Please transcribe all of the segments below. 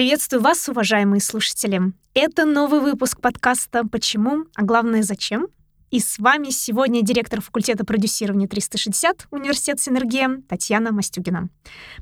Приветствую вас, уважаемые слушатели. Это новый выпуск подкаста «Почему?», а главное «Зачем?». И с вами сегодня директор факультета продюсирования 360 Университет Синергия Татьяна Мастюгина.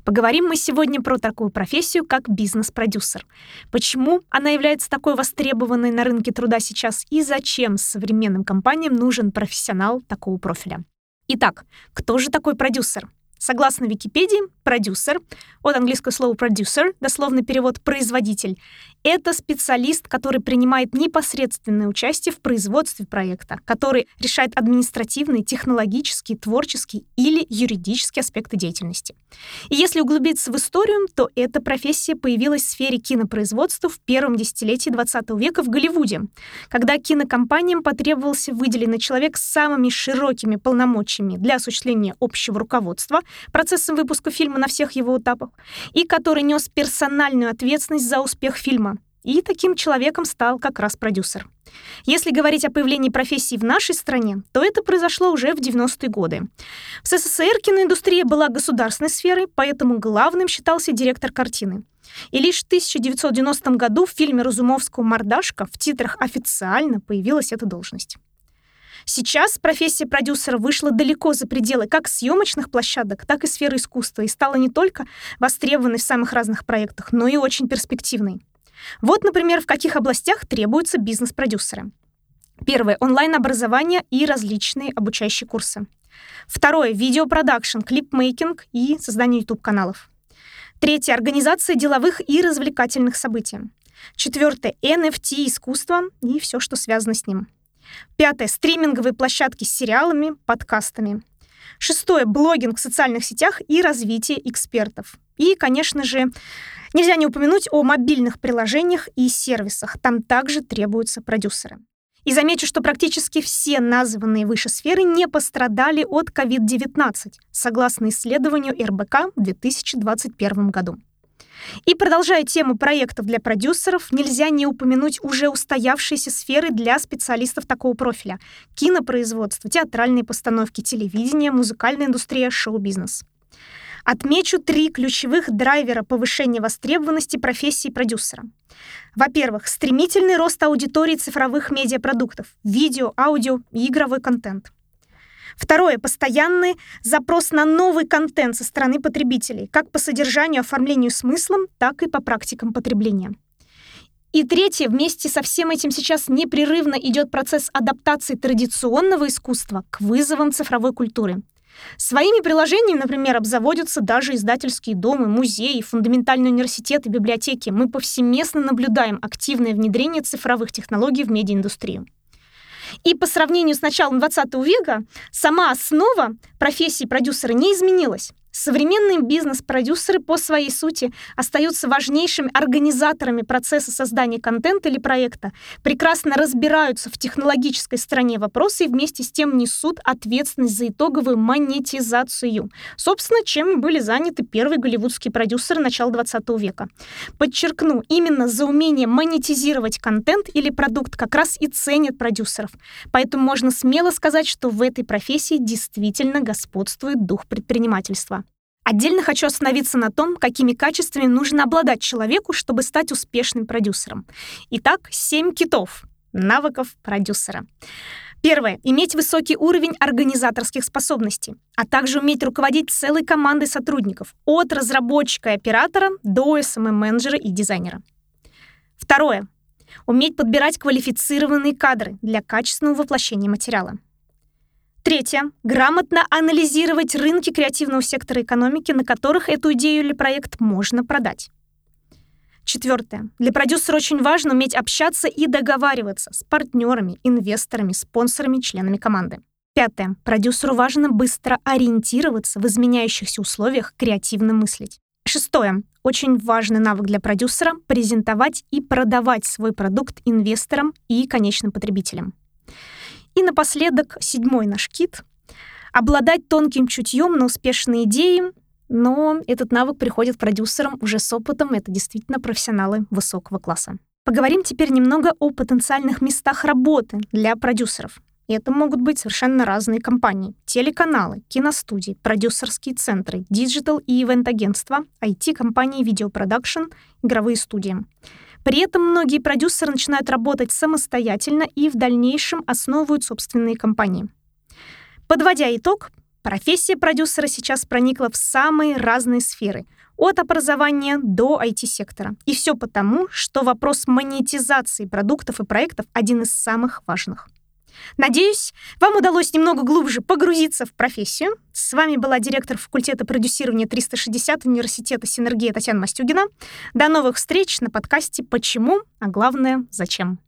Поговорим мы сегодня про такую профессию, как бизнес-продюсер. Почему она является такой востребованной на рынке труда сейчас и зачем современным компаниям нужен профессионал такого профиля. Итак, кто же такой продюсер? Согласно Википедии, продюсер, от английского слова producer, дословный перевод «производитель», это специалист, который принимает непосредственное участие в производстве проекта, который решает административные, технологические, творческие или юридические аспекты деятельности. И если углубиться в историю, то эта профессия появилась в сфере кинопроизводства в первом десятилетии 20 века в Голливуде, когда кинокомпаниям потребовался выделенный человек с самыми широкими полномочиями для осуществления общего руководства процессом выпуска фильма на всех его этапах, и который нес персональную ответственность за успех фильма, и таким человеком стал как раз продюсер. Если говорить о появлении профессии в нашей стране, то это произошло уже в 90-е годы. В СССР киноиндустрия была государственной сферой, поэтому главным считался директор картины. И лишь в 1990 году в фильме Разумовского «Мордашка» в титрах официально появилась эта должность. Сейчас профессия продюсера вышла далеко за пределы как съемочных площадок, так и сферы искусства и стала не только востребованной в самых разных проектах, но и очень перспективной. Вот, например, в каких областях требуются бизнес-продюсеры. Первое — онлайн-образование и различные обучающие курсы. Второе — видеопродакшн, клипмейкинг и создание YouTube-каналов. Третье — организация деловых и развлекательных событий. Четвертое — NFT, искусство и все, что связано с ним. Пятое — стриминговые площадки с сериалами, подкастами. Шестое — блогинг в социальных сетях и развитие экспертов. И, конечно же, нельзя не упомянуть о мобильных приложениях и сервисах. Там также требуются продюсеры. И замечу, что практически все названные выше сферы не пострадали от COVID-19, согласно исследованию РБК в 2021 году. И продолжая тему проектов для продюсеров, нельзя не упомянуть уже устоявшиеся сферы для специалистов такого профиля. Кинопроизводство, театральные постановки, телевидение, музыкальная индустрия, шоу-бизнес. Отмечу три ключевых драйвера повышения востребованности профессии продюсера. Во-первых, стремительный рост аудитории цифровых медиапродуктов, видео, аудио и игровой контент. Второе — постоянный запрос на новый контент со стороны потребителей, как по содержанию, оформлению смыслом, так и по практикам потребления. И третье, вместе со всем этим сейчас непрерывно идет процесс адаптации традиционного искусства к вызовам цифровой культуры. Своими приложениями, например, обзаводятся даже издательские домы, музеи, фундаментальные университеты, библиотеки. Мы повсеместно наблюдаем активное внедрение цифровых технологий в медиаиндустрию. И по сравнению с началом 20 века сама основа профессии продюсера не изменилась. Современные бизнес-продюсеры по своей сути остаются важнейшими организаторами процесса создания контента или проекта, прекрасно разбираются в технологической стороне вопроса и вместе с тем несут ответственность за итоговую монетизацию. Собственно, чем были заняты первые голливудские продюсеры начала 20 века. Подчеркну, именно за умение монетизировать контент или продукт как раз и ценят продюсеров. Поэтому можно смело сказать, что в этой профессии действительно господствует дух предпринимательства. Отдельно хочу остановиться на том, какими качествами нужно обладать человеку, чтобы стать успешным продюсером. Итак, семь китов навыков продюсера. Первое. Иметь высокий уровень организаторских способностей, а также уметь руководить целой командой сотрудников, от разработчика и оператора до SMM-менеджера и дизайнера. Второе. Уметь подбирать квалифицированные кадры для качественного воплощения материала. Третье. Грамотно анализировать рынки креативного сектора экономики, на которых эту идею или проект можно продать. Четвертое. Для продюсера очень важно уметь общаться и договариваться с партнерами, инвесторами, спонсорами, членами команды. Пятое. Продюсеру важно быстро ориентироваться в изменяющихся условиях, креативно мыслить. Шестое. Очень важный навык для продюсера — презентовать и продавать свой продукт инвесторам и конечным потребителям. И напоследок, седьмой наш кит. Обладать тонким чутьем на успешные идеи, но этот навык приходит продюсерам уже с опытом, это действительно профессионалы высокого класса. Поговорим теперь немного о потенциальных местах работы для продюсеров. Это могут быть совершенно разные компании. Телеканалы, киностудии, продюсерские центры, digital и event-агентства, IT-компании, видеопродакшн, игровые студии. При этом многие продюсеры начинают работать самостоятельно и в дальнейшем основывают собственные компании. Подводя итог, профессия продюсера сейчас проникла в самые разные сферы, от образования до IT-сектора. И все потому, что вопрос монетизации продуктов и проектов один из самых важных. Надеюсь, вам удалось немного глубже погрузиться в профессию. С вами была директор факультета продюсирования 360 университета Синергия Татьяна Мастюгина. До новых встреч на подкасте «Почему?», а главное, зачем?